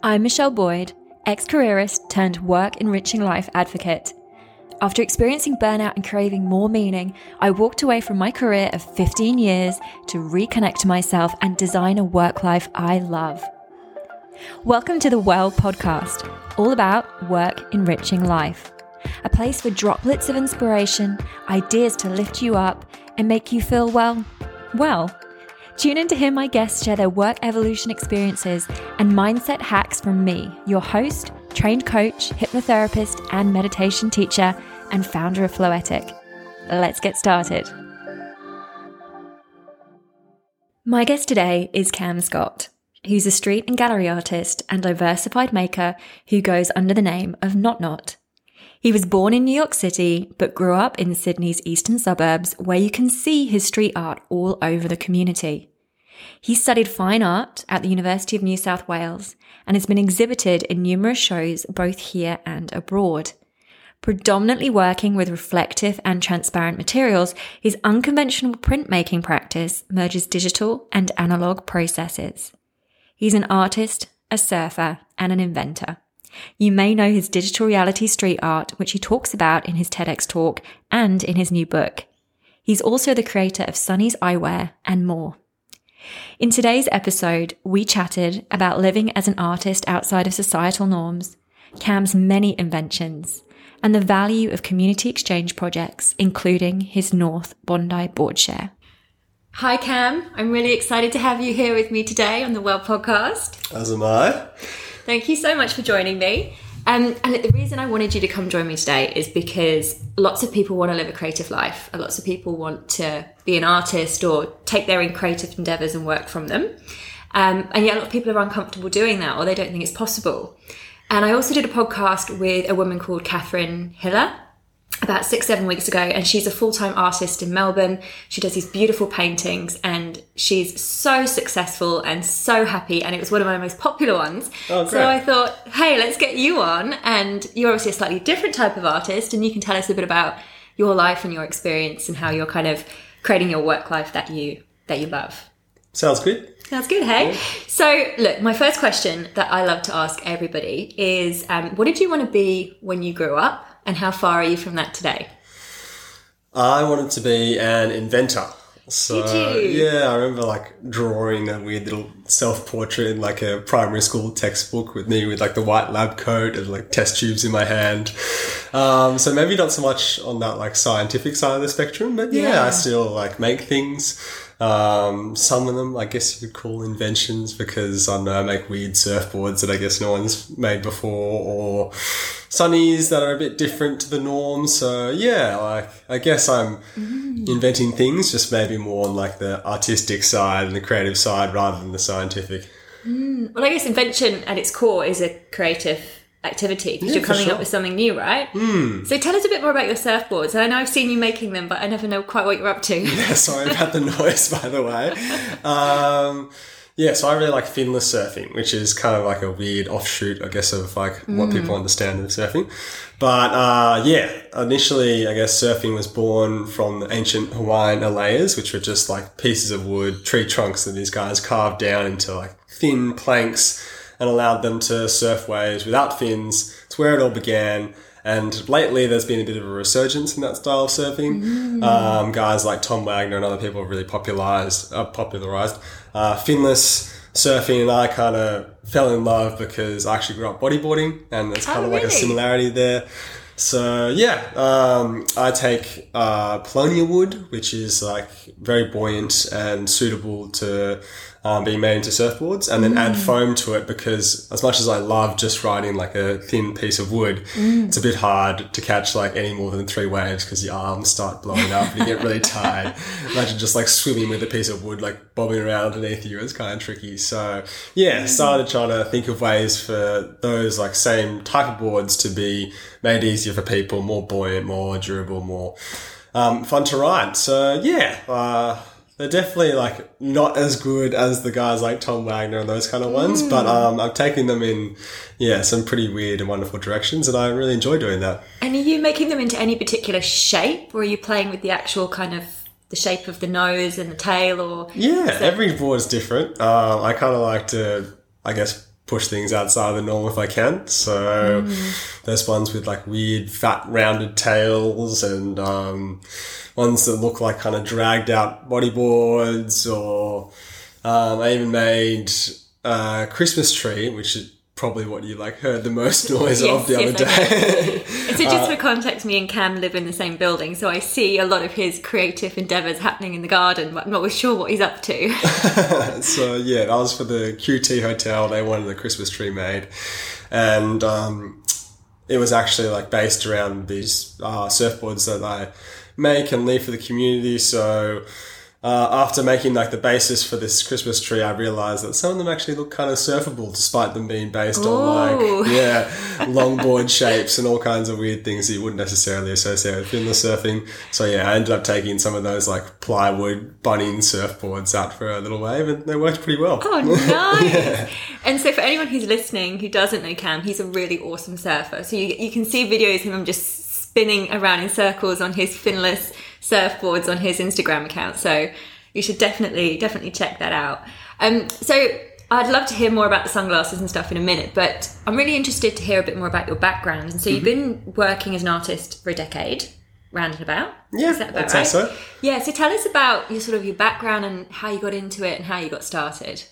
I'm Michelle Boyd, ex careerist turned work enriching life advocate. After experiencing burnout and craving more meaning, I walked away from my career of 15 years to reconnect to myself and design a work life I love. Welcome to the Well podcast, all about work enriching life. A place for droplets of inspiration, ideas to lift you up and make you feel well, well. Tune in to hear my guests share their work evolution experiences and mindset hacks from me, your host, trained coach, hypnotherapist, and meditation teacher, and founder of Floetic. Let's get started. My guest today is Cam Scott, who's a street and gallery artist and diversified maker who goes under the name of Not Not. He was born in New York City, but grew up in Sydney's eastern suburbs, where you can see his street art all over the community. He studied fine art at the University of New South Wales and has been exhibited in numerous shows both here and abroad. Predominantly working with reflective and transparent materials, his unconventional printmaking practice merges digital and analog processes. He's an artist, a surfer, and an inventor. You may know his digital reality street art, which he talks about in his TEDx talk and in his new book. He's also the creator of Sonny's Eyewear and more. In today's episode, we chatted about living as an artist outside of societal norms, Cam's many inventions, and the value of community exchange projects, including his North Bondi board share. Hi, Cam. I'm really excited to have you here with me today on the Well podcast. As am I. Thank you so much for joining me. Um, and the reason I wanted you to come join me today is because lots of people want to live a creative life. Lots of people want to be an artist or take their own creative endeavors and work from them. Um, and yet, a lot of people are uncomfortable doing that or they don't think it's possible. And I also did a podcast with a woman called Catherine Hiller about six, seven weeks ago, and she's a full time artist in Melbourne. She does these beautiful paintings, and she's so successful and so happy. And it was one of my most popular ones. Oh, so. I thought, hey, let's get you on. And you're obviously a slightly different type of artist, and you can tell us a bit about your life and your experience and how you're kind of creating your work life that you that you love. Sounds good. Sounds good, hey? So, look, my first question that I love to ask everybody is um, what did you want to be when you grew up, and how far are you from that today? I wanted to be an inventor. So Did you? yeah, I remember like drawing a weird little self-portrait in like a primary school textbook with me with like the white lab coat and like test tubes in my hand. Um, so maybe not so much on that like scientific side of the spectrum, but yeah, Yeah. I still like make things. Um, some of them I guess you could call inventions because I don't know I make weird surfboards that I guess no one's made before or sunnies that are a bit different to the norm. So yeah, like I guess I'm inventing things, just maybe more on like the artistic side and the creative side rather than the scientific. Well, I guess invention at its core is a creative activity because Yeah, you're coming up with something new, right? Mm. So, tell us a bit more about your surfboards. And I know I've seen you making them, but I never know quite what you're up to. yeah, Sorry about the noise, by the way. Um, yeah, so I really like finless surfing, which is kind of like a weird offshoot, I guess, of like what people understand of surfing. But uh, yeah, initially, I guess surfing was born from the ancient Hawaiian alaias, which were just like pieces of wood, tree trunks that these guys carved down into like thin planks and allowed them to surf waves without fins. It's where it all began. And lately, there's been a bit of a resurgence in that style of surfing. Um, guys like Tom Wegener and other people have really popularized, uh, popularized uh, finless surfing, and I kind of fell in love because I actually grew up bodyboarding, and there's kind Oh, of like a similarity there. So yeah, um, I take uh, Paulownia wood, which is like very buoyant and suitable to um, being made into surfboards, and then add foam to it because as much as I love just riding like a thin piece of wood, it's a bit hard to catch like any more than three waves because your arms start blowing up and you get really tired. Imagine just like swimming with a piece of wood like bobbing around underneath you. It's kind of tricky. So yeah, started trying to think of ways for those like same type of boards to be made easier for people, more buoyant, more durable, more um, fun to ride. So yeah, uh, they're definitely like not as good as the guys like Tom Wegener and those kind of ones, but um, I'm taking them in yeah some pretty weird and wonderful directions, and I really enjoy doing that. And are you making them into any particular shape, or are you playing with the actual kind of the shape of the nose and the tail, or Yeah, every board is different. Um, I kind of like to, I guess, push things outside of the norm if I can. So Mm. there's ones with like weird fat rounded tails and um, ones that look like kind of dragged out bodyboards or um, I even made a Christmas tree, which is probably what you like heard the most noise Yes, of the yes, other day. So just for context, me and Cam live in the same building, so I see a lot of his creative endeavours happening in the garden, but I'm not sure what he's up to. so yeah, that was for the QT hotel. They wanted a Christmas tree made, and um, it was actually like based around these uh, surfboards that I make and leave for the community. So. Uh, after making like the basis for this Christmas tree, I realized that some of them actually look kind of surfable, despite them being based Ooh. on like yeah, longboard shapes and all kinds of weird things that you wouldn't necessarily associate with finless surfing. So yeah, I ended up taking some of those like plywood bunning surfboards out for a little wave, and they worked pretty well. Oh, nice! And so, for anyone who's listening who doesn't know Cam, he's a really awesome surfer. So you you can see videos of him just spinning around in circles on his finless surfboards on his Instagram account. So you should definitely definitely check that out. Um, so I'd love to hear more about the sunglasses and stuff in a minute, but I'm really interested to hear a bit more about your background. And so you've been working as an artist for a decade, round and about. Yeah, Is that about I'd right? so. Yeah. So tell us about your sort of your background and how you got into it and how you got started.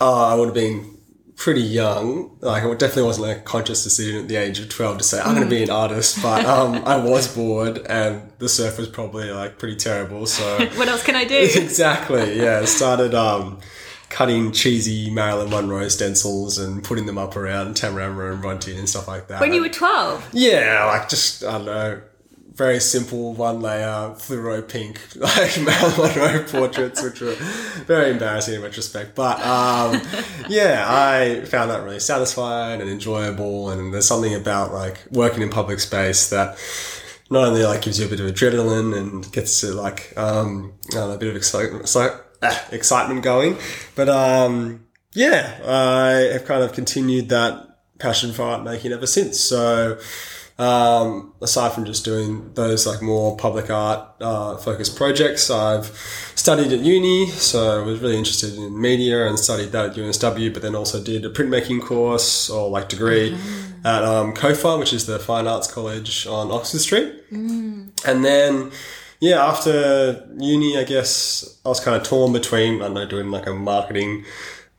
Uh, I would have been pretty young. Like, it definitely wasn't a conscious decision at the age of 12 to say, I'm going to be an artist. But um, I was bored and the surf was probably like pretty terrible. So, What else can I do? exactly. Yeah. Started um, cutting cheesy Marilyn Monroe stencils and putting them up around Tamarama and Bronte and stuff like that. when you were 12. Yeah, like just I don't know, very simple one layer fluoro pink like Marilyn Monroe portraits, which were very embarrassing in retrospect. But um, yeah, I found that really satisfying and enjoyable. And there's something about like working in public space that not only like gives you a bit of adrenaline and gets to like um, know, a bit of excitement, so, ah, excitement going, but um, yeah, I have kind of continued that passion for art making ever since. So, um, aside from just doing those like more public art uh, focused projects, I've studied at uni, so I was really interested in media and studied that at UNSW, but then also did a printmaking course or like degree at um, COFA, which is the Fine Arts College on Oxford Street. And then, yeah, after uni, I guess I was kind of torn between, I don't know, doing like a marketing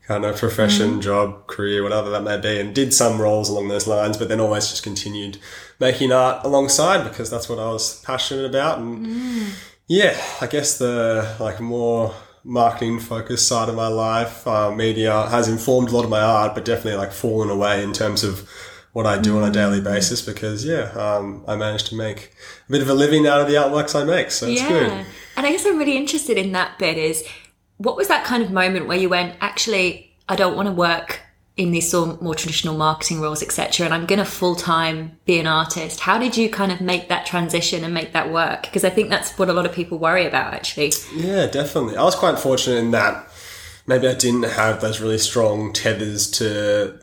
kind of profession, job, career, whatever that may be, and did some roles along those lines, but then always just continued making art alongside because that's what I was passionate about. And yeah, I guess the like more marketing focused side of my life, uh, media has informed a lot of my art, but definitely like fallen away in terms of what I do on a daily basis because yeah, um, I managed to make a bit of a living out of the artworks I make, so it's yeah. good. And I guess I'm really interested in that bit is what was that kind of moment where you went, actually, I don't want to work in these sort of more traditional marketing roles, etc., and I'm going to full time be an artist. How did you kind of make that transition and make that work? Because I think that's what a lot of people worry about, actually. Yeah, definitely. I was quite fortunate in that maybe I didn't have those really strong tethers to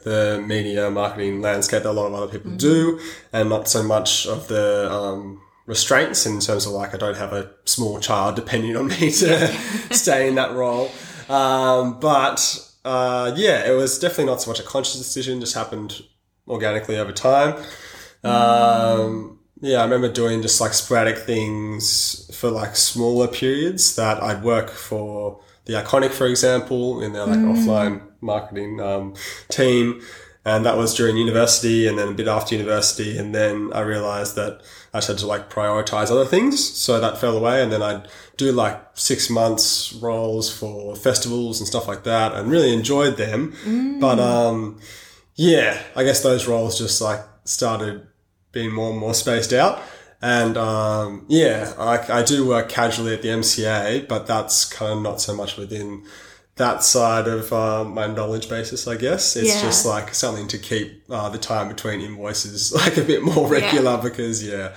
the media marketing landscape that a lot of other people do, and not so much of the um, restraints in terms of like I don't have a small child depending on me to stay in that role. Um, but uh, yeah, it was definitely not so much a conscious decision; just happened organically over time. Um, yeah, I remember doing just like sporadic things for like smaller periods that I'd work for the Iconic, for example, in their like offline marketing um, team. And that was during university and then a bit after university. And then I realized that I just had to like prioritize other things. So that fell away. And then I'd do like six months roles for festivals and stuff like that and really enjoyed them. But, um, yeah, I guess those roles just like started being more and more spaced out. And um, yeah, I, I do work casually at the MCA, but that's kind of not so much within that side of um, my knowledge basis, I guess. It's Yeah. just like something to keep uh, the time between invoices like a bit more regular because, yeah,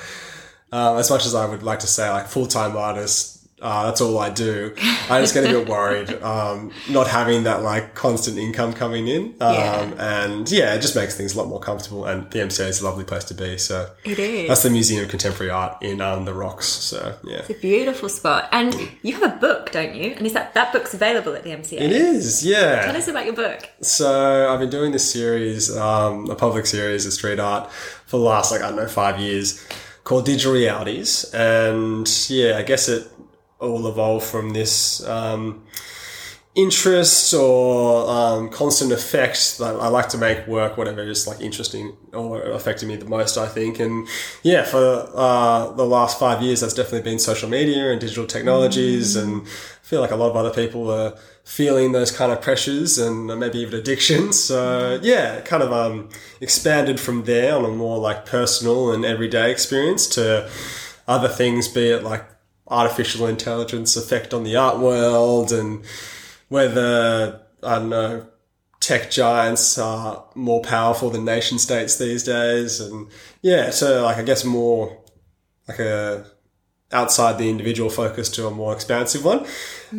um, as much as I would like to say like full time artist, uh, that's all I do. I just get a bit worried, um, not having that like constant income coming in. Um, Yeah. and yeah, it just makes things a lot more comfortable. And the MCA is a lovely place to be. So It is. that's the Museum of Contemporary Art in um, the Rocks. So yeah, It's a beautiful spot. And you have a book, don't you? And is that that book's available at the MCA? it is. Yeah. Tell us about your book. So I've been doing this series, um, a public series of street art for the last like I don't know five years, called Digital Realities, and yeah, I guess it all evolve from this um, interest or um, constant effect. Like, I like to make work whatever is like interesting or affecting me the most. I think, and yeah, for uh, the last five years, that's definitely been social media and digital technologies, and I feel like a lot of other people are feeling those kind of pressures and maybe even addictions. So yeah, kind of um, expanded from there on a more like personal and everyday experience to other things, be it like artificial intelligence effect on the art world and whether I don't know tech giants are more powerful than nation states these days and yeah so like I guess more like a outside the individual focus to a more expansive one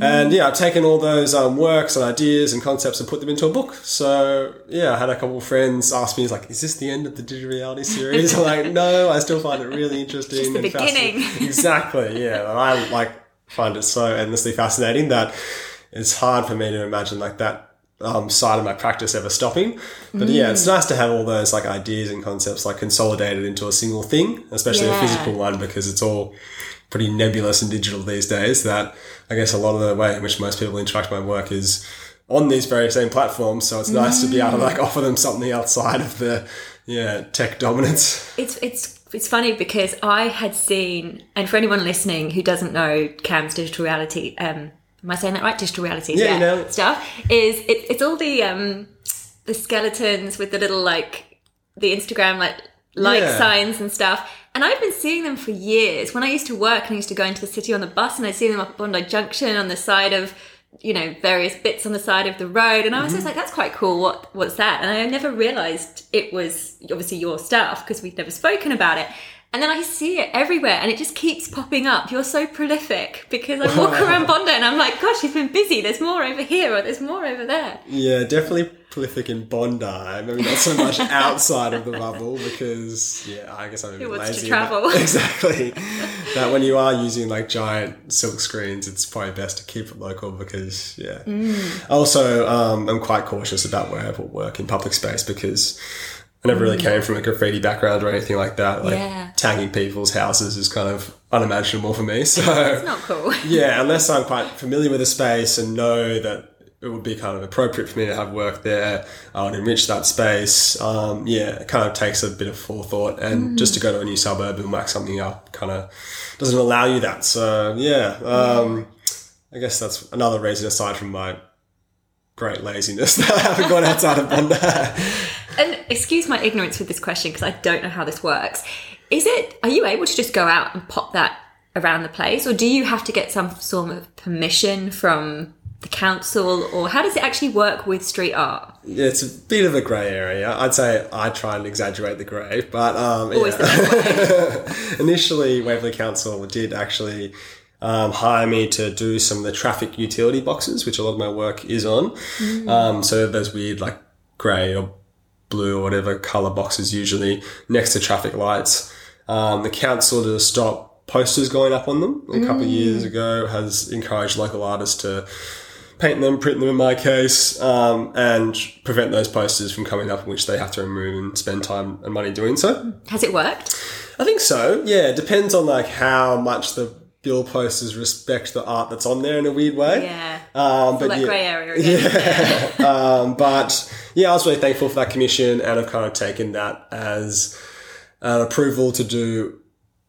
and yeah I've taken all those um, works and ideas and concepts and put them into a book so yeah I had a couple of friends ask me like is this the end of the digital reality series I'm like no I still find it really interesting Just the and fascinating. beginning. exactly yeah and I like find it so endlessly fascinating that it's hard for me to imagine like that um, side of my practice ever stopping. But yeah, it's nice to have all those like ideas and concepts like consolidated into a single thing, especially Yeah. a physical one because it's all pretty nebulous and digital these days. That I guess a lot of the way in which most people interact with my work is on these very same platforms. So it's nice to be able to like offer them something outside of the yeah tech dominance. It's it's it's funny because I had seen, and for anyone listening who doesn't know Cam's digital reality, um, am I saying that right? Digital reality, Yeah, you know stuff is it, it's all the um the skeletons with the little like the Instagram like like Yeah. signs and stuff. And I've been seeing them for years. When I used to work and I used to go into the city on the bus and I'd see them up at Bondi Junction on the side of, you know, various bits on the side of the road. And I was Mm-hmm. just like, that's quite cool. What what's that? And I never realized it was obviously your stuff because we'd never spoken about it. And then I see it everywhere and it just keeps popping up. You're so prolific because I walk around Bondi and I'm like, gosh, you've been busy. There's more over here or there's more over there. Yeah, definitely prolific in Bondi. Maybe not so much outside of the bubble because, yeah, I guess I'm a bit wants to lazy. travel? Exactly. that when you are using like giant silk screens, it's probably best to keep it local because, yeah. Mm. Also, um, I'm quite cautious about where I put work in public space because I never really came from a graffiti background or anything like that. Like Mm. Yeah. tagging people's houses is kind of unimaginable for me. So It's not cool. yeah, unless I'm quite familiar with the space and know that it would be kind of appropriate for me to have work there, I would enrich that space. Um, yeah, it kind of takes a bit of forethought, and just to go to a new suburb and whack something up kind of doesn't allow you that. So yeah, um, I guess that's another reason aside from my great laziness that I haven't gone outside of Bondi. And excuse my ignorance with this question because I don't know how this works. Is it, are you able to just go out and pop that around the place or do you have to get some sort of permission from the council or how does it actually work with street art? Yeah, it's a bit of a grey area. I'd say I try and exaggerate the grey, but um, yeah. initially Waverley Council did actually um, hire me to do some of the traffic utility boxes, which a lot of my work is on. Um, so those weird like grey or blue or whatever colour boxes usually next to traffic lights. Um, the council to stop posters going up on them a couple of years ago has encouraged local artists to paint them, print them in my case, um, and prevent those posters from coming up, which they have to remove and spend time and money doing so. Has it worked? I think so. Yeah, it depends on like how much the bill posters respect the art that's on there in a weird way. Yeah. Um, but that yeah, grey area again. yeah. um, but yeah, I was really thankful for that commission, and I've kind of taken that as an approval to do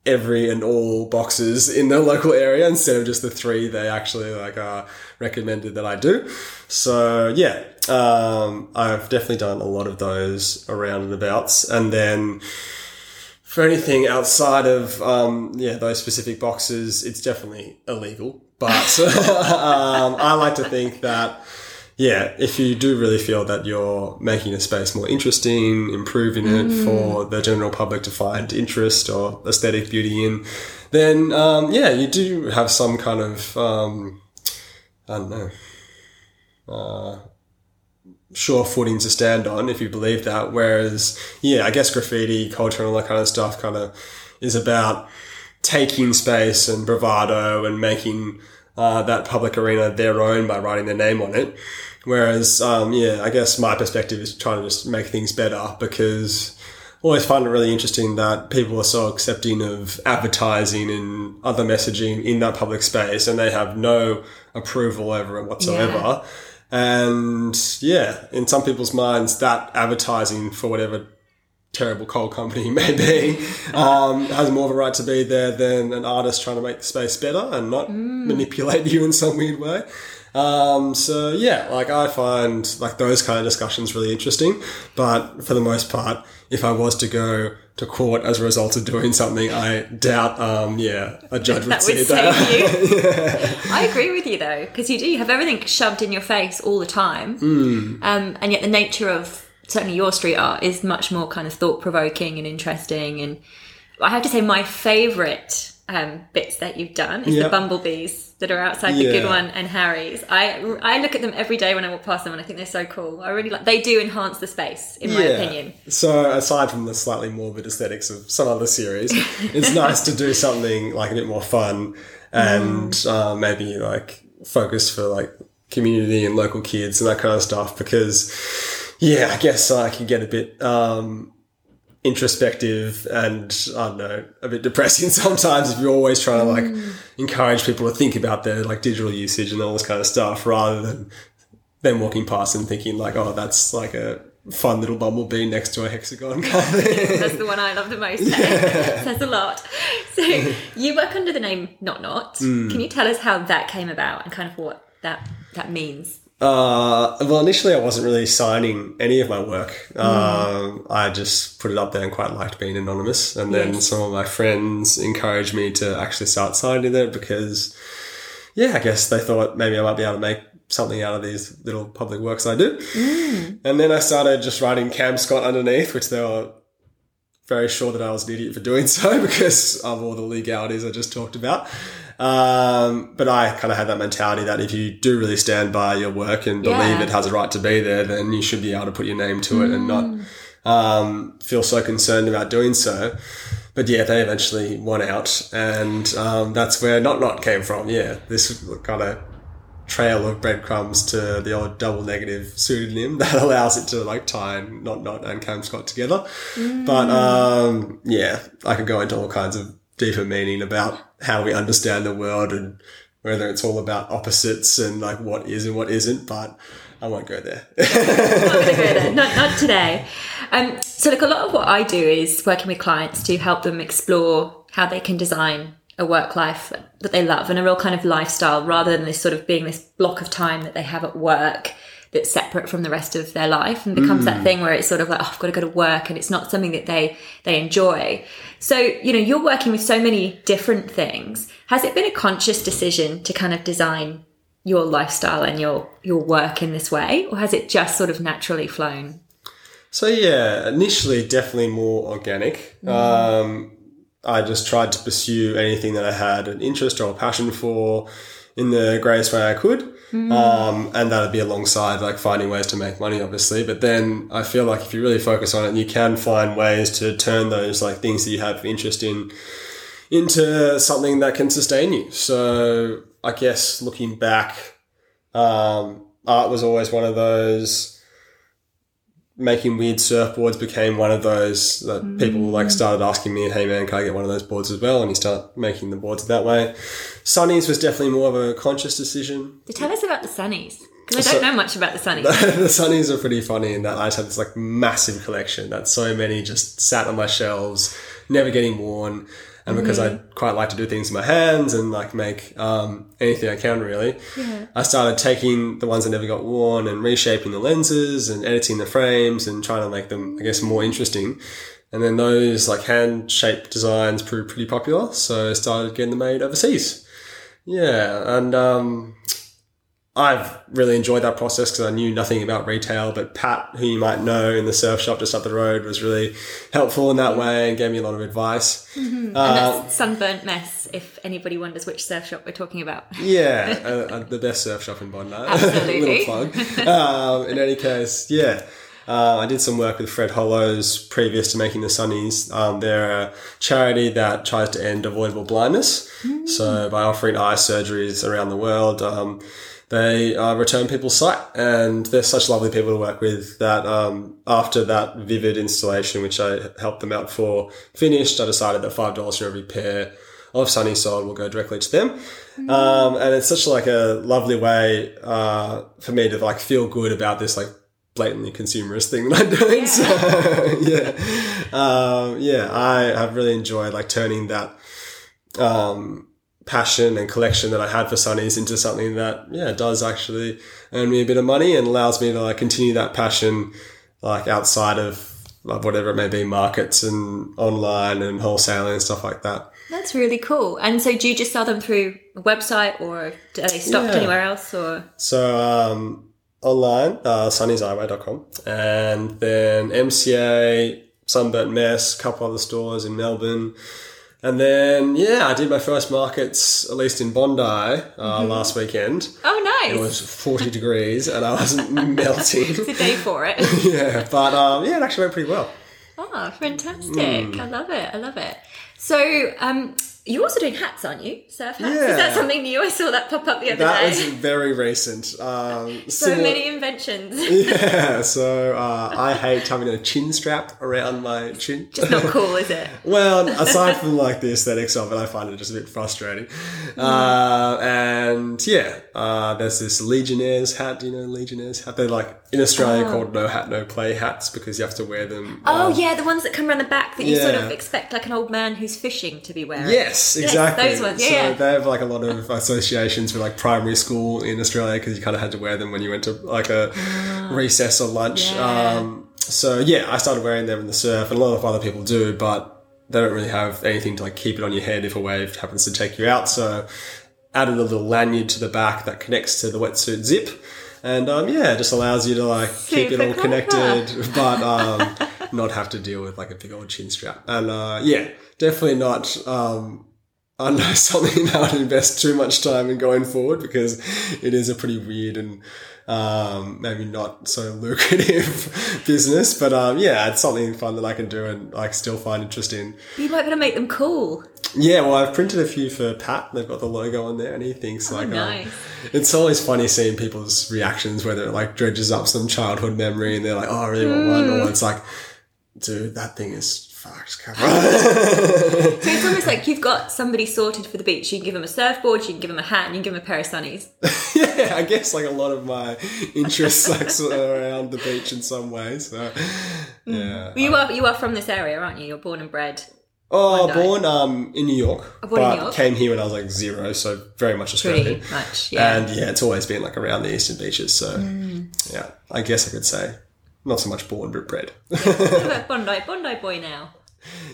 every and all boxes in the local area instead of just the three they actually like uh, recommended that I do. So yeah, um, I've definitely done a lot of those around and abouts, and then for anything outside of um, yeah those specific boxes, it's definitely illegal. But um, I like to think that yeah, if you do really feel that you're making a space more interesting, improving it for the general public to find interest or aesthetic beauty in, then um, yeah, you do have some kind of um, I don't know. Uh, sure footing to stand on if you believe that. Whereas, yeah, I guess graffiti culture and all that kind of stuff kind of is about taking space and bravado and making uh, that public arena their own by writing their name on it. Whereas, um, yeah, I guess my perspective is trying to just make things better because I always find it really interesting that people are so accepting of advertising and other messaging in that public space and they have no approval over it whatsoever. Yeah. And yeah, in some people's minds, that advertising for whatever terrible coal company may be um, has more of a right to be there than an artist trying to make the space better and not manipulate you in some weird way. Um, so yeah, like I find like those kind of discussions really interesting, but for the most part, if I was to go to court as a result of doing something, I doubt, um, yeah, a judge would That see would that. save you. I agree with you though, because you do you have everything shoved in your face all the time, Hmm. um, and yet the nature of certainly your street art is much more kind of thought provoking and interesting. And I have to say, my favourite um, bits that you've done is Yeah. the bumblebees that are outside the good one and Harry's. I I look at them every day when I walk past them, and I think they're so cool. I really like. They do enhance the space, in my opinion. So aside from the slightly morbid aesthetics of some other series, it's nice to do something like a bit more fun and Mm. uh, maybe like focus for like community and local kids and that kind of stuff because yeah, I guess I can get a bit um, introspective and I don't know, a bit depressing sometimes if you're always trying to like Mm. encourage people to think about their like digital usage and all this kind of stuff rather than them walking past and thinking like, oh, that's like a fun little bumblebee next to a hexagon kind of thing. That's the one I love the most. Says a lot. So you work under the name Not Not. Mm. Can you tell us how that came about and kind of what that that means? Uh, well, initially I wasn't really signing any of my work. Um, I just put it up there and quite liked being anonymous. And then Yes. some of my friends encouraged me to actually start signing it because, yeah, I guess they thought maybe I might be able to make something out of these little public works I do. And then I started just writing Cam Scott underneath, which they were very sure that I was an idiot for doing so because of all the legalities I just talked about. Um, but I kind of had that mentality that if you do really stand by your work and believe Yeah. it has a right to be there, then you should be able to put your name to it and not um, feel so concerned about doing so. But yeah, they eventually won out, and um, that's where Not Not came from. Yeah, this kind of trail of breadcrumbs to the old double negative pseudonym that allows it to like tie Not Not and Cam Scott together. But um, yeah, I could go into all kinds of deeper meaning about how we understand the world and whether it's all about opposites and like what is and what isn't. But I won't go there. I'm not going to go there. Not, not today. Um, so, like a lot of what I do is working with clients to help them explore how they can design a work life that they love and a real kind of lifestyle rather than this sort of being this block of time that they have at work that's separate from the rest of their life and becomes that thing where it's sort of like oh, I've got to go to work and it's not something that they they enjoy. So, you know, you're working with so many different things. Has it been a conscious decision to kind of design your lifestyle and your your work in this way or has it just sort of naturally flown So yeah, initially definitely more organic. Um, I just tried to pursue anything that I had an interest or a passion for in the greatest way I could. Um, and that'd be alongside like finding ways to make money, obviously. But then I feel like if you really focus on it, you can find ways to turn those like things that you have interest in into something that can sustain you. So I guess looking back, um, art was always one of those making weird surfboards became one of those that people mm. like started asking me, "Hey man, can I get one of those boards as well?" And you start making the boards that way. Sunnies was definitely more of a conscious decision. so tell us about the sunnies because i don't know much about the sunnies the Sunnies are pretty funny in that I just had this like massive collection that so many just sat on my shelves, never getting worn. And because I quite like to do things with my hands and like make um, anything I can really, I started taking the ones that never got worn and reshaping the lenses and editing the frames and trying to make them, I guess, more interesting. And then those like hand shaped designs proved pretty popular, so I started getting them made overseas. Yeah, and um, I've really enjoyed that process because I knew nothing about retail, but Pat, who you might know in the surf shop just up the road, was really helpful in that way and gave me a lot of advice. and that's Sunburnt Mess, if anybody wonders which surf shop we're talking about. Yeah, uh, uh, the best surf shop in Bondi. Absolutely. Little plug. Um, in any case, yeah. Uh, I did some work with Fred Hollows previous to making the Sunnies. Um, they're a charity that tries to end avoidable blindness. So by offering eye surgeries around the world, um, they uh, return people's sight, and they're such lovely people to work with. That um, after that vivid installation, which I helped them out for, finished, I decided that five dollars for every pair of Sunny Side will go directly to them. Um, and it's such like a lovely way uh, for me to like feel good about this like blatantly consumerist thing that I'm doing. So yeah, um, yeah, I have really enjoyed like turning that um, passion and collection that I had for Sunnies into something that yeah does actually earn me a bit of money and allows me to like continue that passion like outside of like whatever it may be markets and online and wholesaling and stuff like that. That's really cool. And so, do you just sell them through a website, or are they stocked Yeah. anywhere else? Or So um, online, uh, sunnyseyeway.com, and then MCA, Sunburnt Mess, a couple other stores in Melbourne. And then, yeah, I did my first markets, at least in Bondi, uh, last weekend. oh, nice! It was 40 degrees and I wasn't melting. it's a day for it. yeah, but um, yeah, it actually went pretty well. Oh, fantastic! Hmm. I love it. I love it. So, um, you're also doing hats, aren't you? Surf hats. Is that something new? I saw that pop up the other That day. was very recent. Um, so similar- many inventions. Yeah, so uh, I hate having a chin strap around my chin. Just not cool, is it? Well, aside from like the aesthetics of it, I find it just a bit frustrating. Uh, and yeah, uh, there's this Legionnaires hat. Do you know Legionnaires hat? They're like in Australia called no hat, no play hats because you have to wear them. Oh yeah, the ones that come around the back that you sort of expect like an old man who's fishing to be wearing. Yes, exactly. those ones, So yeah. they have like a lot of associations with like primary school in Australia because you kind of had to wear them when you went to like a recess or lunch. Ah. Yeah. Um, so yeah, I started wearing them in the surf, and a lot of other people do, but they don't really have anything to like keep it on your head if a wave happens to take you out. So added a little lanyard to the back that connects to the wetsuit zip. And um, yeah, it just allows you to like keep it all clever. connected, but um, not have to deal with like a big old chin strap. And uh, yeah, definitely not. Um, I know something that I would invest too much time in going forward because it is a pretty weird and um, maybe not so lucrative business. But um, yeah, it's something fun that I can do and like still find interest in. You might be able to make them cool. Yeah, well, I've printed a few for Pat. They've got the logo on there, and he thinks like, um, nice. it's always funny seeing people's reactions, whether it like dredges up some childhood memory, and they're like, "Oh, I really want one," or it's like, "Dude, that thing is fucked." So it's almost like you've got somebody sorted for the beach. You can give them a surfboard, you can give them a hat, and you can give them a pair of sunnies. yeah, I guess like a lot of my interests like around the beach in some way. So yeah. But you are you are from this area, aren't you? You're born and bred. Oh, Bondi. born um in New York, born in but New York? came here when I was like zero, so very much Australian. Pretty much, yeah. And yeah, it's always been like around the eastern beaches. So Mm. yeah, I guess I could say not so much born but bred. What about Bondi, Bondi boy now.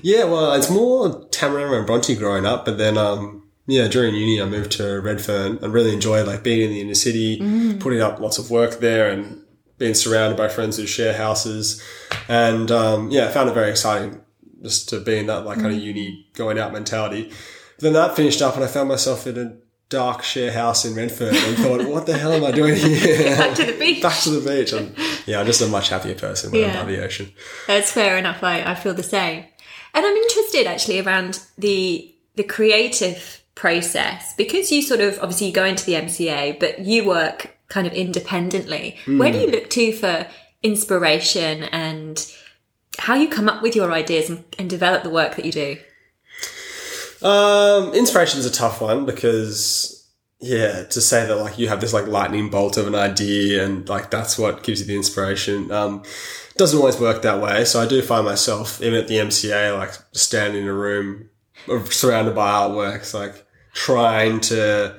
yeah, well, it's more Tamarama and Bronte growing up, but then um yeah, during uni I moved to Redfern and really enjoyed like being in the inner city, putting up lots of work there and being surrounded by friends who share houses. And um, yeah, I found it very exciting just to be in that like kind of mm. uni going out mentality. But then that finished up and I found myself in a dark share house in Redfern and thought, what the hell am I doing here? Back to the beach. Back to the beach. And yeah, I'm just a much happier person when Yeah. I'm by the ocean. That's fair enough. I, I feel the same. And I'm interested actually around the the creative process because you sort of obviously you go into the MCA, but you work kind of independently. Where do mm. you look to for inspiration and how you come up with your ideas and, and develop the work that you do? Um, inspiration is a tough one because yeah, to say that like you have this like lightning bolt of an idea and like that's what gives you the inspiration, um, doesn't always work that way. So I do find myself even at the MCA like standing in a room surrounded by artworks, like trying to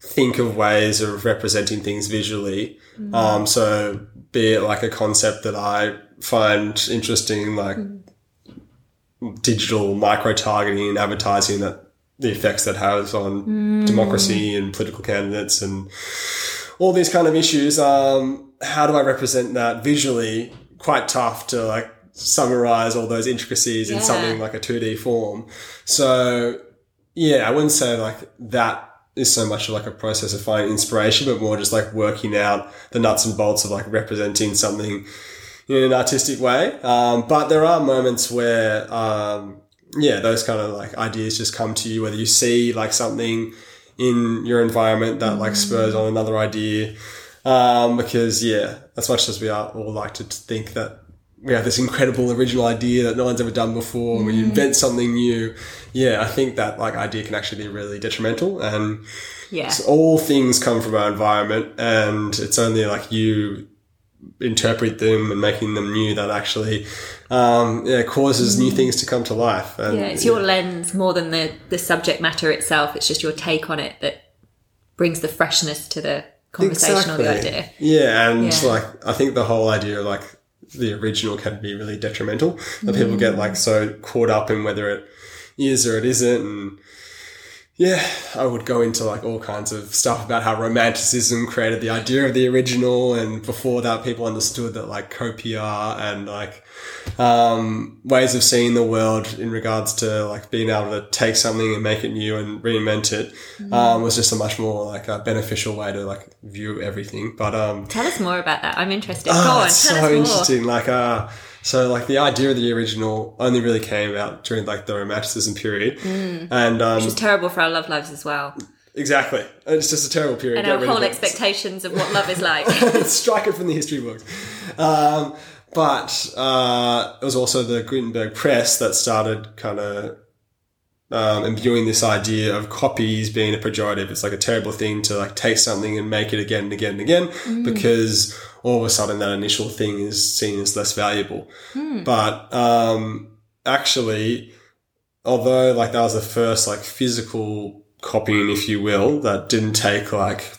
think of ways of representing things visually. Um, so be it like a concept that I find interesting, like digital micro targeting and advertising that the effects that has on democracy and political candidates and all these kind of issues. Um, how do I represent that visually? Quite tough to like summarize all those intricacies in something like a 2D form. So yeah, I wouldn't say like that is so much of like a process of finding inspiration, but more just like working out the nuts and bolts of like representing something in an artistic way. Um, but there are moments where, um, yeah, those kind of like ideas just come to you, whether you see like something in your environment that like spurs on another idea. Um, because yeah, as much as we are all like to think that we have this incredible original idea that no one's ever done before and we invent something new. Yeah, I think that like idea can actually be really detrimental and Yeah. all things come from our environment and it's only like you interpret them and making them new that actually um, yeah, causes new things to come to life. And, Yeah, it's your lens more than the, the subject matter itself. It's just your take on it that brings the freshness to the conversation or the idea. Yeah, and Yeah. like I think the whole idea of like the original can be really detrimental. That people get like so caught up in whether it is or it isn't and yeah, I would go into like all kinds of stuff about how romanticism created the idea of the original, and before that, people understood that like copia and like um, ways of seeing the world in regards to like being able to take something and make it new and reinvent it um, was just a much more like a beneficial way to like view everything. But um, Tell us more about that. I'm interested. Oh, Go on, so us more. interesting. Like, uh, so like the idea of the original only really came about during like the Romanticism period, and um, Which is terrible for our love lives as well. exactly, it's just a terrible period. And Get our rid of whole expectations of what love is like. Strike it from the history books. Um, but uh, it was also the Gutenberg press that started kind of um, imbuing this idea of copies being a pejorative. It's like a terrible thing to like take something and make it again and again and again because all of a sudden that initial thing is seen as less valuable. But um, actually, although like that was the first like physical copying, if you will, that didn't take like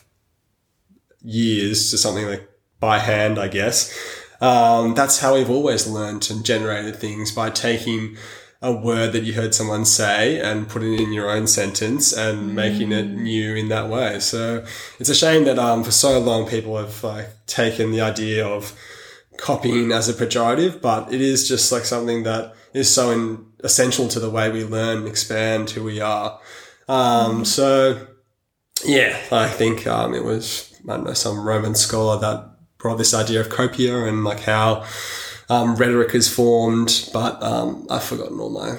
years to something like by hand, I guess. Um, that's how we've always learned and generated things by taking a word that you heard someone say and putting it in your own sentence and making it new in that way. So it's a shame that um, for so long people have like taken the idea of copying as a pejorative, but it is just like something that is so in, essential to the way we learn expand who we are. Um, so yeah, I think um, it was I don't know some Roman scholar that brought this idea of copia and like how um, rhetoric is formed. But um, I've forgotten all my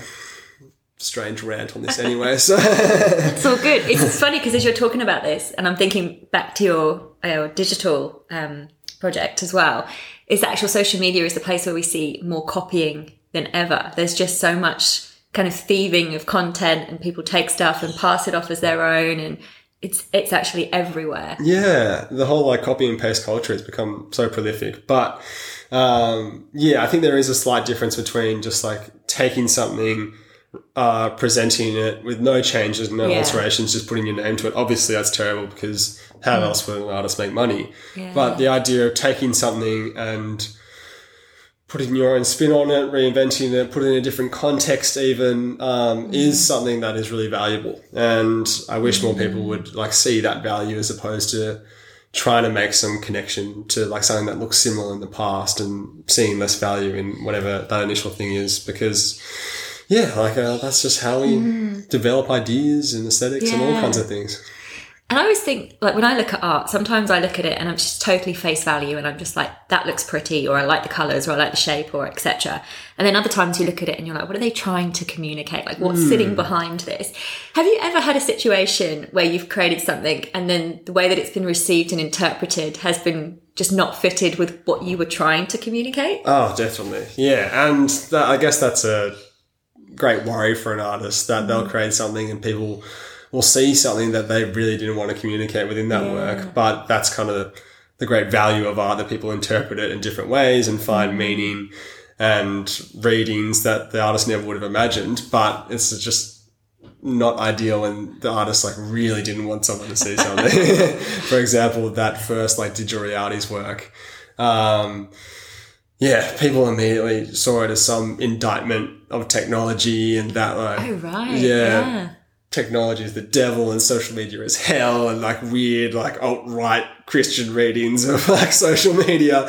strange rant on this anyway. So It's all good. It's funny because as you're talking about this, and I'm thinking back to your, your digital um, project as well, is that actual social media is the place where we see more copying than ever. There's just so much kind of thieving of content, and people take stuff and pass it off as their own, and it's it's actually everywhere. yeah, the whole like copy and paste culture has become so prolific. But um, yeah, I think there is a slight difference between just like taking something. Uh, presenting it with no changes, no Yeah. alterations, just putting your name to it. Obviously, that's terrible because how else will an artist make money? Yeah. But the idea of taking something and putting your own spin on it, reinventing it, putting it in a different context, even um, is something that is really valuable. And I wish more people would like see that value as opposed to trying to make some connection to like something that looks similar in the past and seeing less value in whatever that initial thing is because. Yeah, like uh, that's just how we develop ideas and aesthetics and all kinds of things. And I always think, like, when I look at art, sometimes I look at it and I'm just totally face value and I'm just like, that looks pretty, or I like the colours, or I like the shape, or etc. And then other times you look at it and you're like, what are they trying to communicate? Like, what's hmm. sitting behind this? Have you ever had a situation where you've created something and then the way that it's been received and interpreted has been just not fitted with what you were trying to communicate? Oh, definitely. Yeah. And that, I guess that's a great worry for an artist that they'll hmm. create something and people will see something that they really didn't want to communicate within that work. But that's kind of the great value of art that people interpret it in different ways and find meaning and readings that the artist never would have imagined. But it's just not ideal when the artist like really didn't want someone to see something. For example, that first like digital realities work. Um, yeah, people immediately saw it as some indictment of technology and that like Oh, right. Yeah. Yeah. Technology is the devil and social media is hell and like weird like alt right Christian readings of like social media.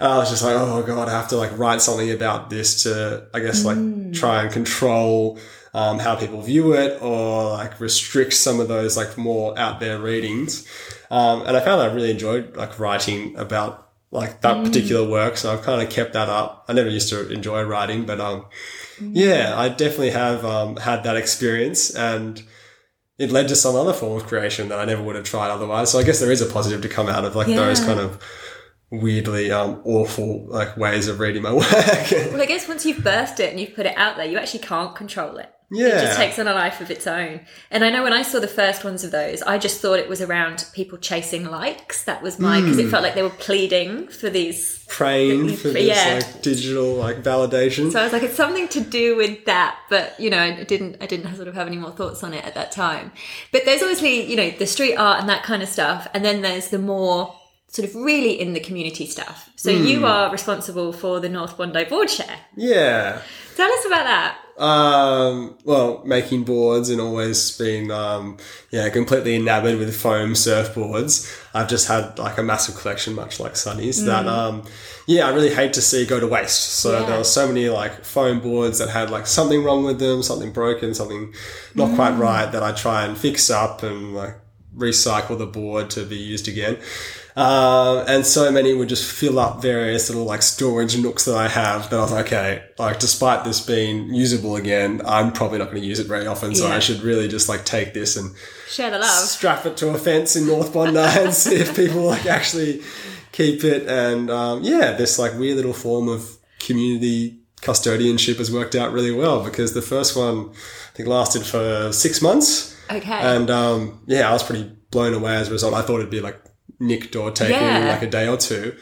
I was just like, oh god, I have to like write something about this to I guess like try and control um, how people view it or like restrict some of those like more out there readings. Um, and I found I really enjoyed like writing about like that particular work. So I've kind of kept that up. I never used to enjoy writing, but um, yeah, I definitely have um, had that experience and it led to some other form of creation that I never would have tried otherwise. So I guess there is a positive to come out of like those kind of weirdly um, awful like ways of reading my work. Well, I guess once you've birthed it and you've put it out there, you actually can't control it. It just takes on a life of its own. And I know when I saw the first ones of those, I just thought it was around people chasing likes. That was my, because Hmm. it felt like they were pleading for these. Praying for this Yeah. like digital like validation. So I was like, it's something to do with that. But, you know, I didn't, I didn't sort of have any more thoughts on it at that time. But there's obviously, you know, the street art and that kind of stuff. And then there's the more sort of really in the community stuff. So Hmm. you are responsible for the North Bondi board share. yeah. Tell us about that. Um, well, making boards and always been, um, yeah, completely enamored with foam surfboards. I've just had like a massive collection, much like Sunny's, that, um, yeah, I really hate to see go to waste. So Yeah. there were so many like foam boards that had like something wrong with them, something broken, something not quite right that I try and fix up and like recycle the board to be used again. Um, and so many would just fill up various little like storage nooks that I have that I was like, okay, like despite this being usable again, I'm probably not going to use it very often. So Yeah. I should really just like take this and Share the love. strap it to a fence in North Bondi and see if people like actually keep it. And um, yeah, this like weird little form of community custodianship has worked out really well because the first one I think lasted for six months. Okay. And um, yeah, I was pretty blown away as a result. I thought it'd be like nicked or taken in like a day or two.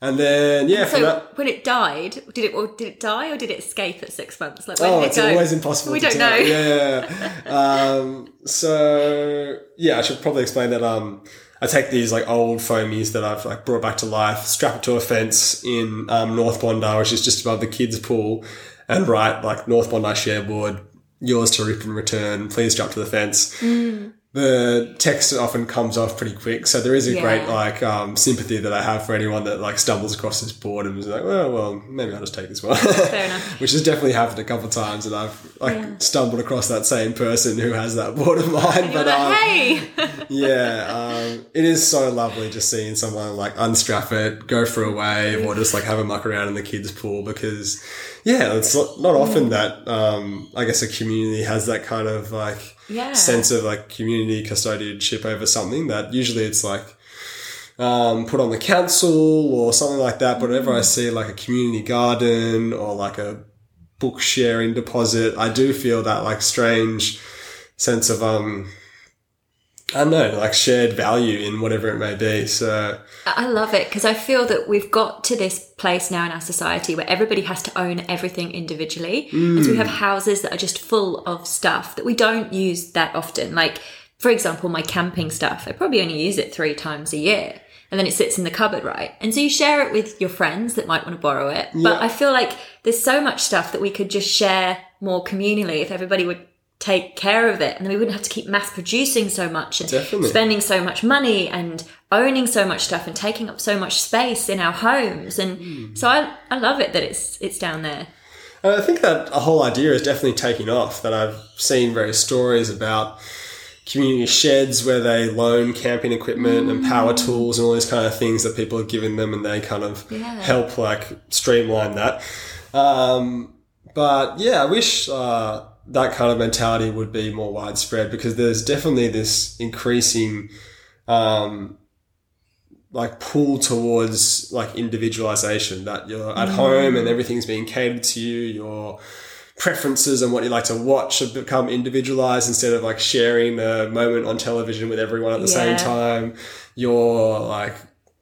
And then yeah, for so that when it died, did it or did it die or did it escape at six months? Like where Oh, it's it always impossible. We don't know. Yeah. um, so yeah, I should probably explain that. Um, I take these like old foamies that I've like brought back to life, strap it to a fence in um, North Bondi, which is just above the kids' pool, and write like North Bondi shareboard, yours to rip and return. Please jump to the fence. Mm. The text often comes off pretty quick, so there is a Yeah. great like um, sympathy that I have for anyone that like stumbles across this board and is like, well, well, maybe I'll just take this one. Fair enough. which has definitely happened a couple of times, and I've like stumbled across that same person who has that board of mine. But like, um, hey, yeah, um, it is so lovely just seeing someone like unstrap it, go for a wave, or just like have a muck around in the kids' pool because yeah, it's not not often that um, I guess a community has that kind of like Yeah. sense of like community custodianship over something that usually it's like um, put on the council or something like that. But whenever I see like a community garden or like a book sharing deposit, I do feel that like strange sense of um I don't know, like shared value in whatever it may be. So I love it because I feel that we've got to this place now in our society where everybody has to own everything individually. And so we have mm. houses that are just full of stuff that we don't use that often. Like, for example, my camping stuff, I probably only use it three times a year. And then it sits in the cupboard, right? And so you share it with your friends that might want to borrow it. But Yeah. I feel like there's so much stuff that we could just share more communally if everybody would take care of it and then we wouldn't have to keep mass producing so much and Definitely. spending so much money and owning so much stuff and taking up so much space in our homes and so I, I love it that it's it's down there And I think that a whole idea is definitely taking off. That I've seen various stories about community sheds where they loan camping equipment and power tools and all these kind of things that people have given them, and they kind of Yeah. help like streamline that. Um, but yeah, I wish uh, that kind of mentality would be more widespread because there's definitely this increasing. Um, like pull towards like individualization that you're at home and everything's being catered to you your preferences and what you like to watch have become individualized instead of like sharing a moment on television with everyone at the same time. Your like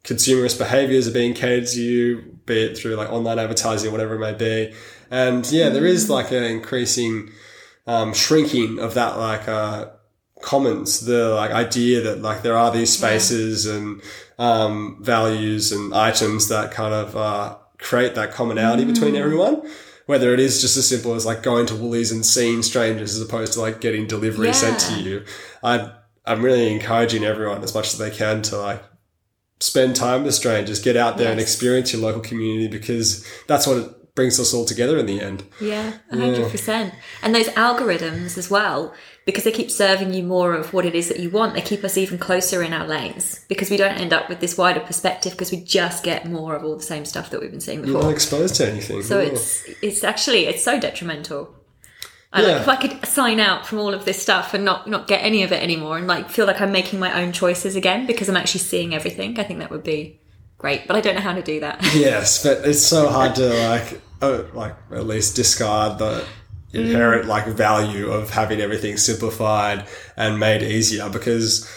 consumerist behaviors are being catered to you be it through like online advertising or whatever it may be. And yeah there is like an increasing um, shrinking of that like uh, commons the like idea that like there are these spaces and um, values and items that kind of uh, create that commonality between everyone whether it is just as simple as like going to Woolies and seeing strangers as opposed to like getting delivery sent to you. I I'm really encouraging everyone as much as they can to like spend time with strangers, get out there and experience your local community because that's what it brings us all together in the end. Yeah, a hundred percent. And those algorithms as well, because they keep serving you more of what it is that you want. They keep us even closer in our lanes because we don't end up with this wider perspective because we just get more of all the same stuff that we've been seeing before. You're not exposed to anything. So Yeah. it's it's actually it's so detrimental. I Yeah. like if I could sign out from all of this stuff and not not get any of it anymore and like feel like I'm making my own choices again because I'm actually seeing everything. I think that would be great, but I don't know how to do that. Yes, but it's so hard to like, uh, like at least discard the inherent like value of having everything simplified and made easier because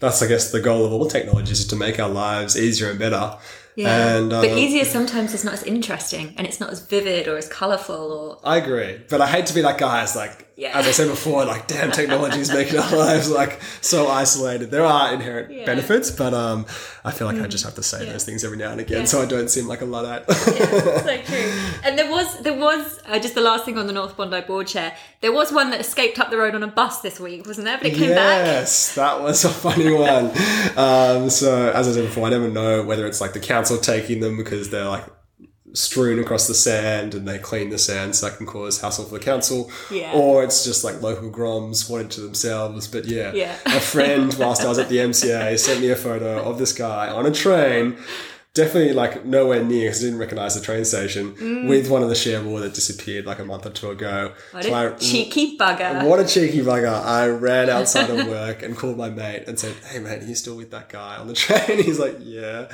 that's, I guess, the goal of all technologies is to make our lives easier and better. And but um, easier sometimes is not as interesting and it's not as vivid or as colourful or I agree, but I hate to be that guy. It's like, Yeah. as I said before, like damn, technology is making our lives like so isolated. There are inherent Yeah. Mm. benefits, but um, I feel like I just have to say those things every now and again, Yeah. so I don't seem like a luddite. so true. And there was there was uh, just the last thing on the North Bondi board share. There was one that escaped up the road on a bus this week, wasn't there? But it came back. Yes, that was a funny one. um, so, as I said before, I never know whether it's like the council taking them because they're like strewn across the sand and they clean the sand so that can cause hassle for the council. Yeah. Or it's just like local groms wanted to themselves. But yeah, Yeah. a friend, whilst I was at the MCA, sent me a photo of this guy on a train. Definitely like nowhere near because I didn't recognize the train station with one of the share Cherbourg that disappeared like a month or two ago. Mm. What So a I- cheeky bugger. what a cheeky bugger. I ran outside of work and called my mate and said, Hey, mate, are you still with that guy on the train? He's like, Yeah.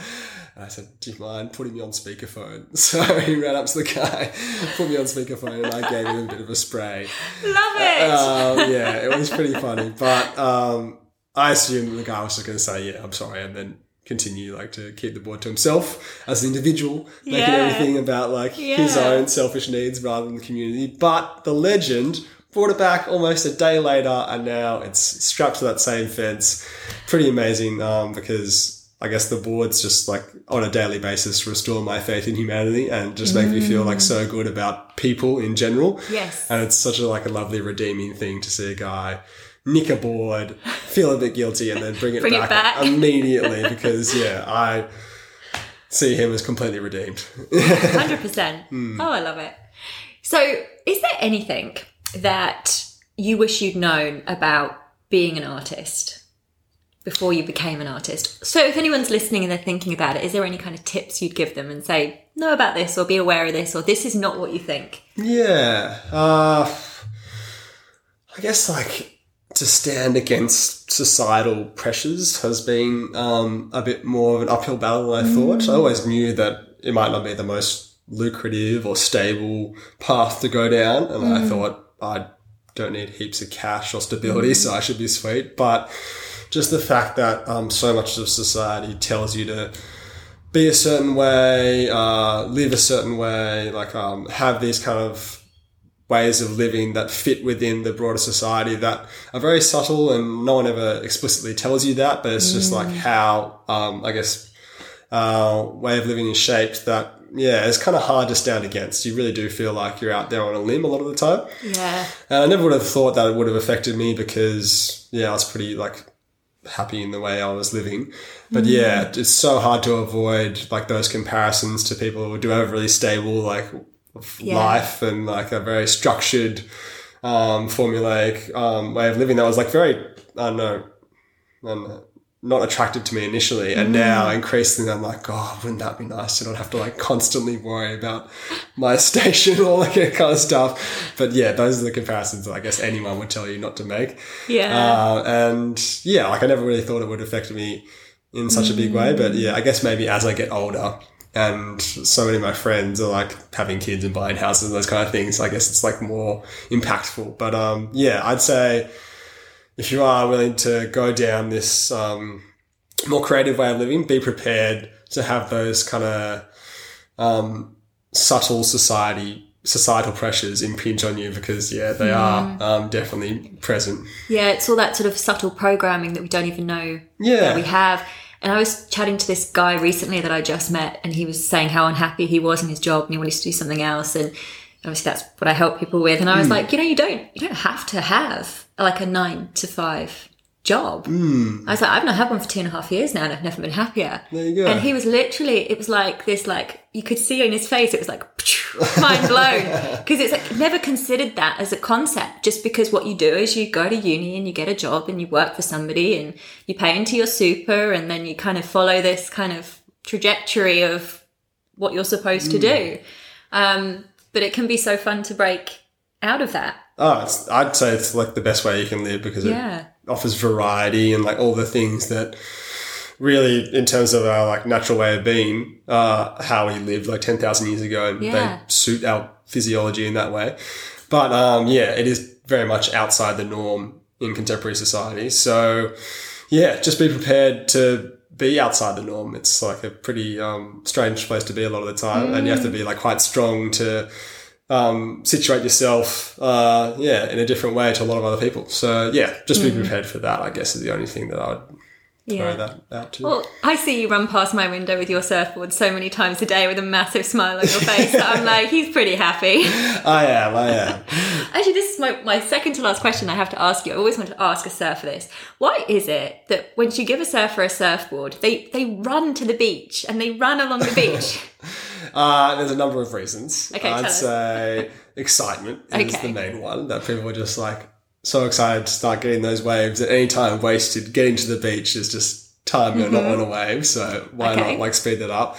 And I said, Do you mind putting me on speakerphone? So he ran up to the guy, put me on speakerphone, and I gave him a bit of a spray. Love it. Um, yeah, it was pretty funny. But um, I assumed the guy was just going to say, Yeah, I'm sorry, and then continue like to keep the board to himself as an individual making Yeah. everything about like his own selfish needs rather than the community but the legend brought it back almost a day later and now it's strapped to that same fence pretty amazing um, because i guess the boards just like on a daily basis restore my faith in humanity and just make me feel like so good about people in general Yes. and it's such a like a lovely redeeming thing to see a guy nick a board, feel a bit guilty, and then bring it, Bring it back, back. immediately because yeah, I see him as completely redeemed. Hundred percent. Hmm. Oh, I love it. So, is there anything that you wish you'd known about being an artist before you became an artist? So, if anyone's listening and they're thinking about it, is there any kind of tips you'd give them and say, know about this, or be aware of this, or this is not what you think? Yeah. Uh, I guess like to stand against societal pressures has been um, a bit more of an uphill battle than I thought. I always knew that it might not be the most lucrative or stable path to go down, and I thought I don't need heaps of cash or stability, so I should be sweet. But just the fact that um, so much of society tells you to be a certain way, uh, live a certain way, like um, have these kind of ways of living that fit within the broader society that are very subtle and no one ever explicitly tells you that, but it's just like how, um, I guess, uh, way of living is shaped that, yeah, it's kind of hard to stand against. You really do feel like you're out there on a limb a lot of the time. Yeah. And I never would have thought that it would have affected me because, yeah, I was pretty like happy in the way I was living. But yeah, it's so hard to avoid like those comparisons to people who do have a really stable like Yeah. life and like a very structured, um, formulaic um, way of living that was like very, I don't know, I don't know, not attractive to me initially. And now increasingly I'm like, oh, wouldn't that be nice to not have to like constantly worry about my station, all that kind of stuff. But yeah, those are the comparisons that I guess anyone would tell you not to make. Yeah. Uh, and yeah, like I never really thought it would affect me in such a big way. But yeah, I guess maybe as I get older and so many of my friends are like having kids and buying houses and those kind of things, I guess it's like more impactful. But um, yeah, I'd say if you are willing to go down this um, more creative way of living, be prepared to have those kind of um, subtle society societal pressures impinge on you because yeah they are um, definitely present Yeah, it's all that sort of subtle programming that we don't even know Yeah. that we have. And I was chatting to this guy recently that I just met, and he was saying how unhappy he was in his job and he wanted to do something else. And Obviously, that's what I help people with. And I was like, you know, you don't you don't have to have like a nine to five job. I was like, I've not had one for two and a half years now, and I've never been happier. There you go. And he was literally, it was like this, like you could see in his face, it was like mind blown because it's like never considered that as a concept. Just because what you do is you go to uni and you get a job and you work for somebody and you pay into your super and then you kind of follow this kind of trajectory of what you're supposed to do. Um, but it can be so fun to break out of that. Oh, it's, I'd say it's like the best way you can live because Yeah. it offers variety and like all the things that really, in terms of our like natural way of being, uh, how we lived like 10,000 years ago and Yeah. they suit our physiology in that way. But, um, yeah, it is very much outside the norm in contemporary society. So yeah, just be prepared to be outside the norm. It's like a pretty, um, strange place to be a lot of the time. And you have to be like quite strong to, um, situate yourself, uh, yeah, in a different way to a lot of other people. So yeah, just be prepared for that. I guess is the only thing that I would throw that out to. Well, I see you run past my window with your surfboard so many times a day with a massive smile on your face that I'm like, he's pretty happy. I am, I am. Actually, this is my, my second to last question I have to ask you. I always want to ask a surfer this. Why is it that when you give a surfer a surfboard, they, they run to the beach and they run along the beach? Uh, there's a number of reasons. Okay, I'd say excitement is Okay. the main one. That people are just like so excited to start getting those waves. At any time wasted getting to the beach is just time you're not on a wave. So why Mm-hmm. Okay. not like speed that up?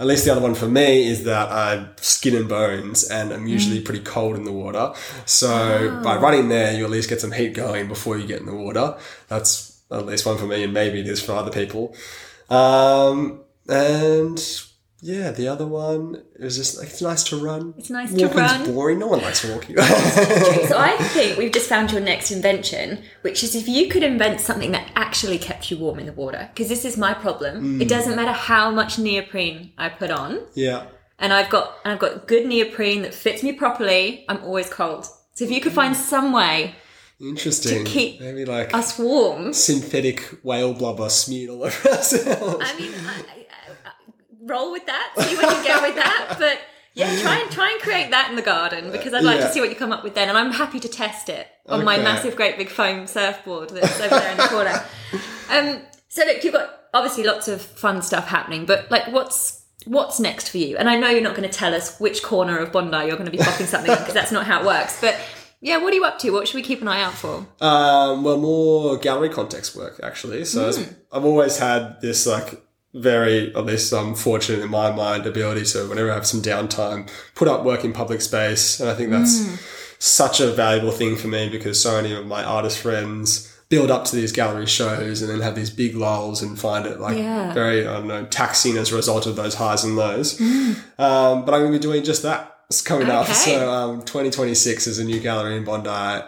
At least the other one for me is that I'm skin and bones and I'm usually Mm. pretty cold in the water. So Oh. by running there, you at least get some heat going before you get in the water. That's at least one for me and maybe it is for other people. Um, and yeah, the other one is just like, it's nice to run. It's nice to Walking's run. boring. No one likes walking. So I think we've just found your next invention, which is if you could invent something that actually kept you warm in the water. Because this is my problem. It hmm. doesn't matter how much neoprene I put on, yeah. and I've got and I've got good neoprene that fits me properly. I'm always cold. So if you could find hmm. some way Interesting. To keep Maybe like us warm, synthetic whale blubber smeared all over ourselves. I mean, I, roll with that. See what you get with that. But yeah, try and try and create that in the garden because I'd like Yeah. to see what you come up with then, and I'm happy to test it on my massive, great big foam surfboard that's over there in the corner. Um, so look, you've got obviously lots of fun stuff happening, but like, what's what's next for you? And I know you're not going to tell us which corner of Bondi you're going to be popping something in because that's not how it works. But yeah, what are you up to? What should we keep an eye out for? Um, well, more gallery context work actually. So it's- I've always had this like very, at least I'm fortunate in my mind, ability to whenever I have some downtime, put up work in public space, and I think that's Hmm. such a valuable thing for me because so many of my artist friends build up to these gallery shows and then have these big lulls and find it like Yeah. very I don't know taxing as a result of those highs and lows. Um, but I'm going to be doing just that. It's coming up. So um, 2026 is a new gallery in Bondi, uh,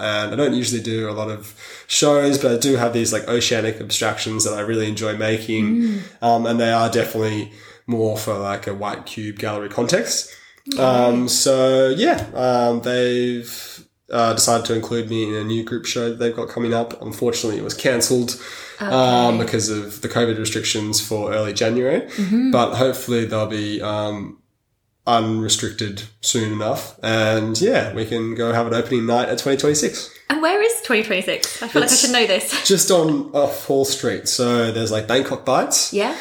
and I don't usually do a lot of shows, but I do have these like oceanic abstractions that I really enjoy making, um, and they are definitely more for like a white cube gallery context. Um, so yeah, um, they've uh, decided to include me in a new group show that they've got coming up. Unfortunately, it was cancelled um, because of the COVID restrictions for early January, but hopefully they'll be um, unrestricted soon enough. And yeah, we can go have an opening night at 2026. And where is 2026? I feel like I should know this. Just on off Hall Street. So there's like Bangkok Bites, Yeah,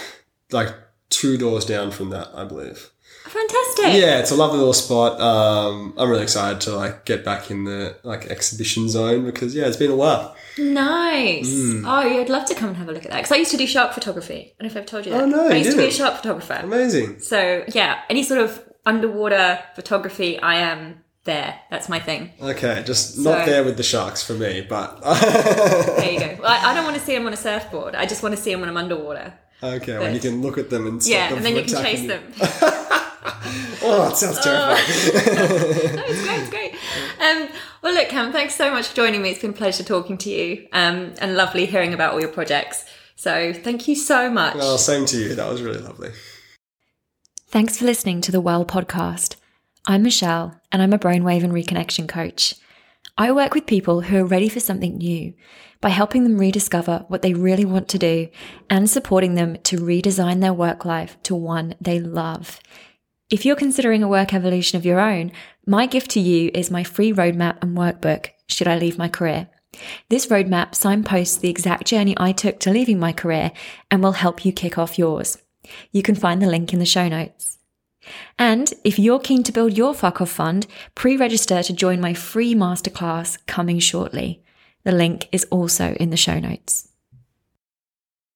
like two doors down from that, I believe. fantastic. Yeah, it's a lovely little spot. Um, I'm really excited to like get back in the like exhibition zone because yeah, it's been a while. Nice. Hmm. Oh, yeah, I'd love to come and have a look at that because I used to do shark photography. I don't know if I've told you that. Oh, no, I you used to be a shark photographer. Amazing. So yeah, any sort of underwater photography, I am there. That's my thing. Okay, just not So- there with the sharks for me, but There you go. Well, I, I don't want to see them on a surfboard. I just want to see them when I'm underwater. okay, when you can look at them and Yeah, them and then you can chase them. Oh, it sounds terrifying. No, it's great, it's great. Um, well, look, Cam, thanks so much for joining me. It's been a pleasure talking to you um, and lovely hearing about all your projects. So thank you so much. oh, same to you. That was really lovely. Thanks for listening to the Well podcast. I'm Michelle, and I'm a brainwave and reconnection coach. I work with people who are ready for something new by helping them rediscover what they really want to do and supporting them to redesign their work life to one they love. If you're considering a work evolution of your own, my gift to you is my free roadmap and workbook, Should I Leave My Career? This roadmap signposts the exact journey I took to leaving my career and will help you kick off yours. You can find the link in the show notes. And if you're keen to build your fuck off fund, pre register to join my free masterclass coming shortly. The link is also in the show notes.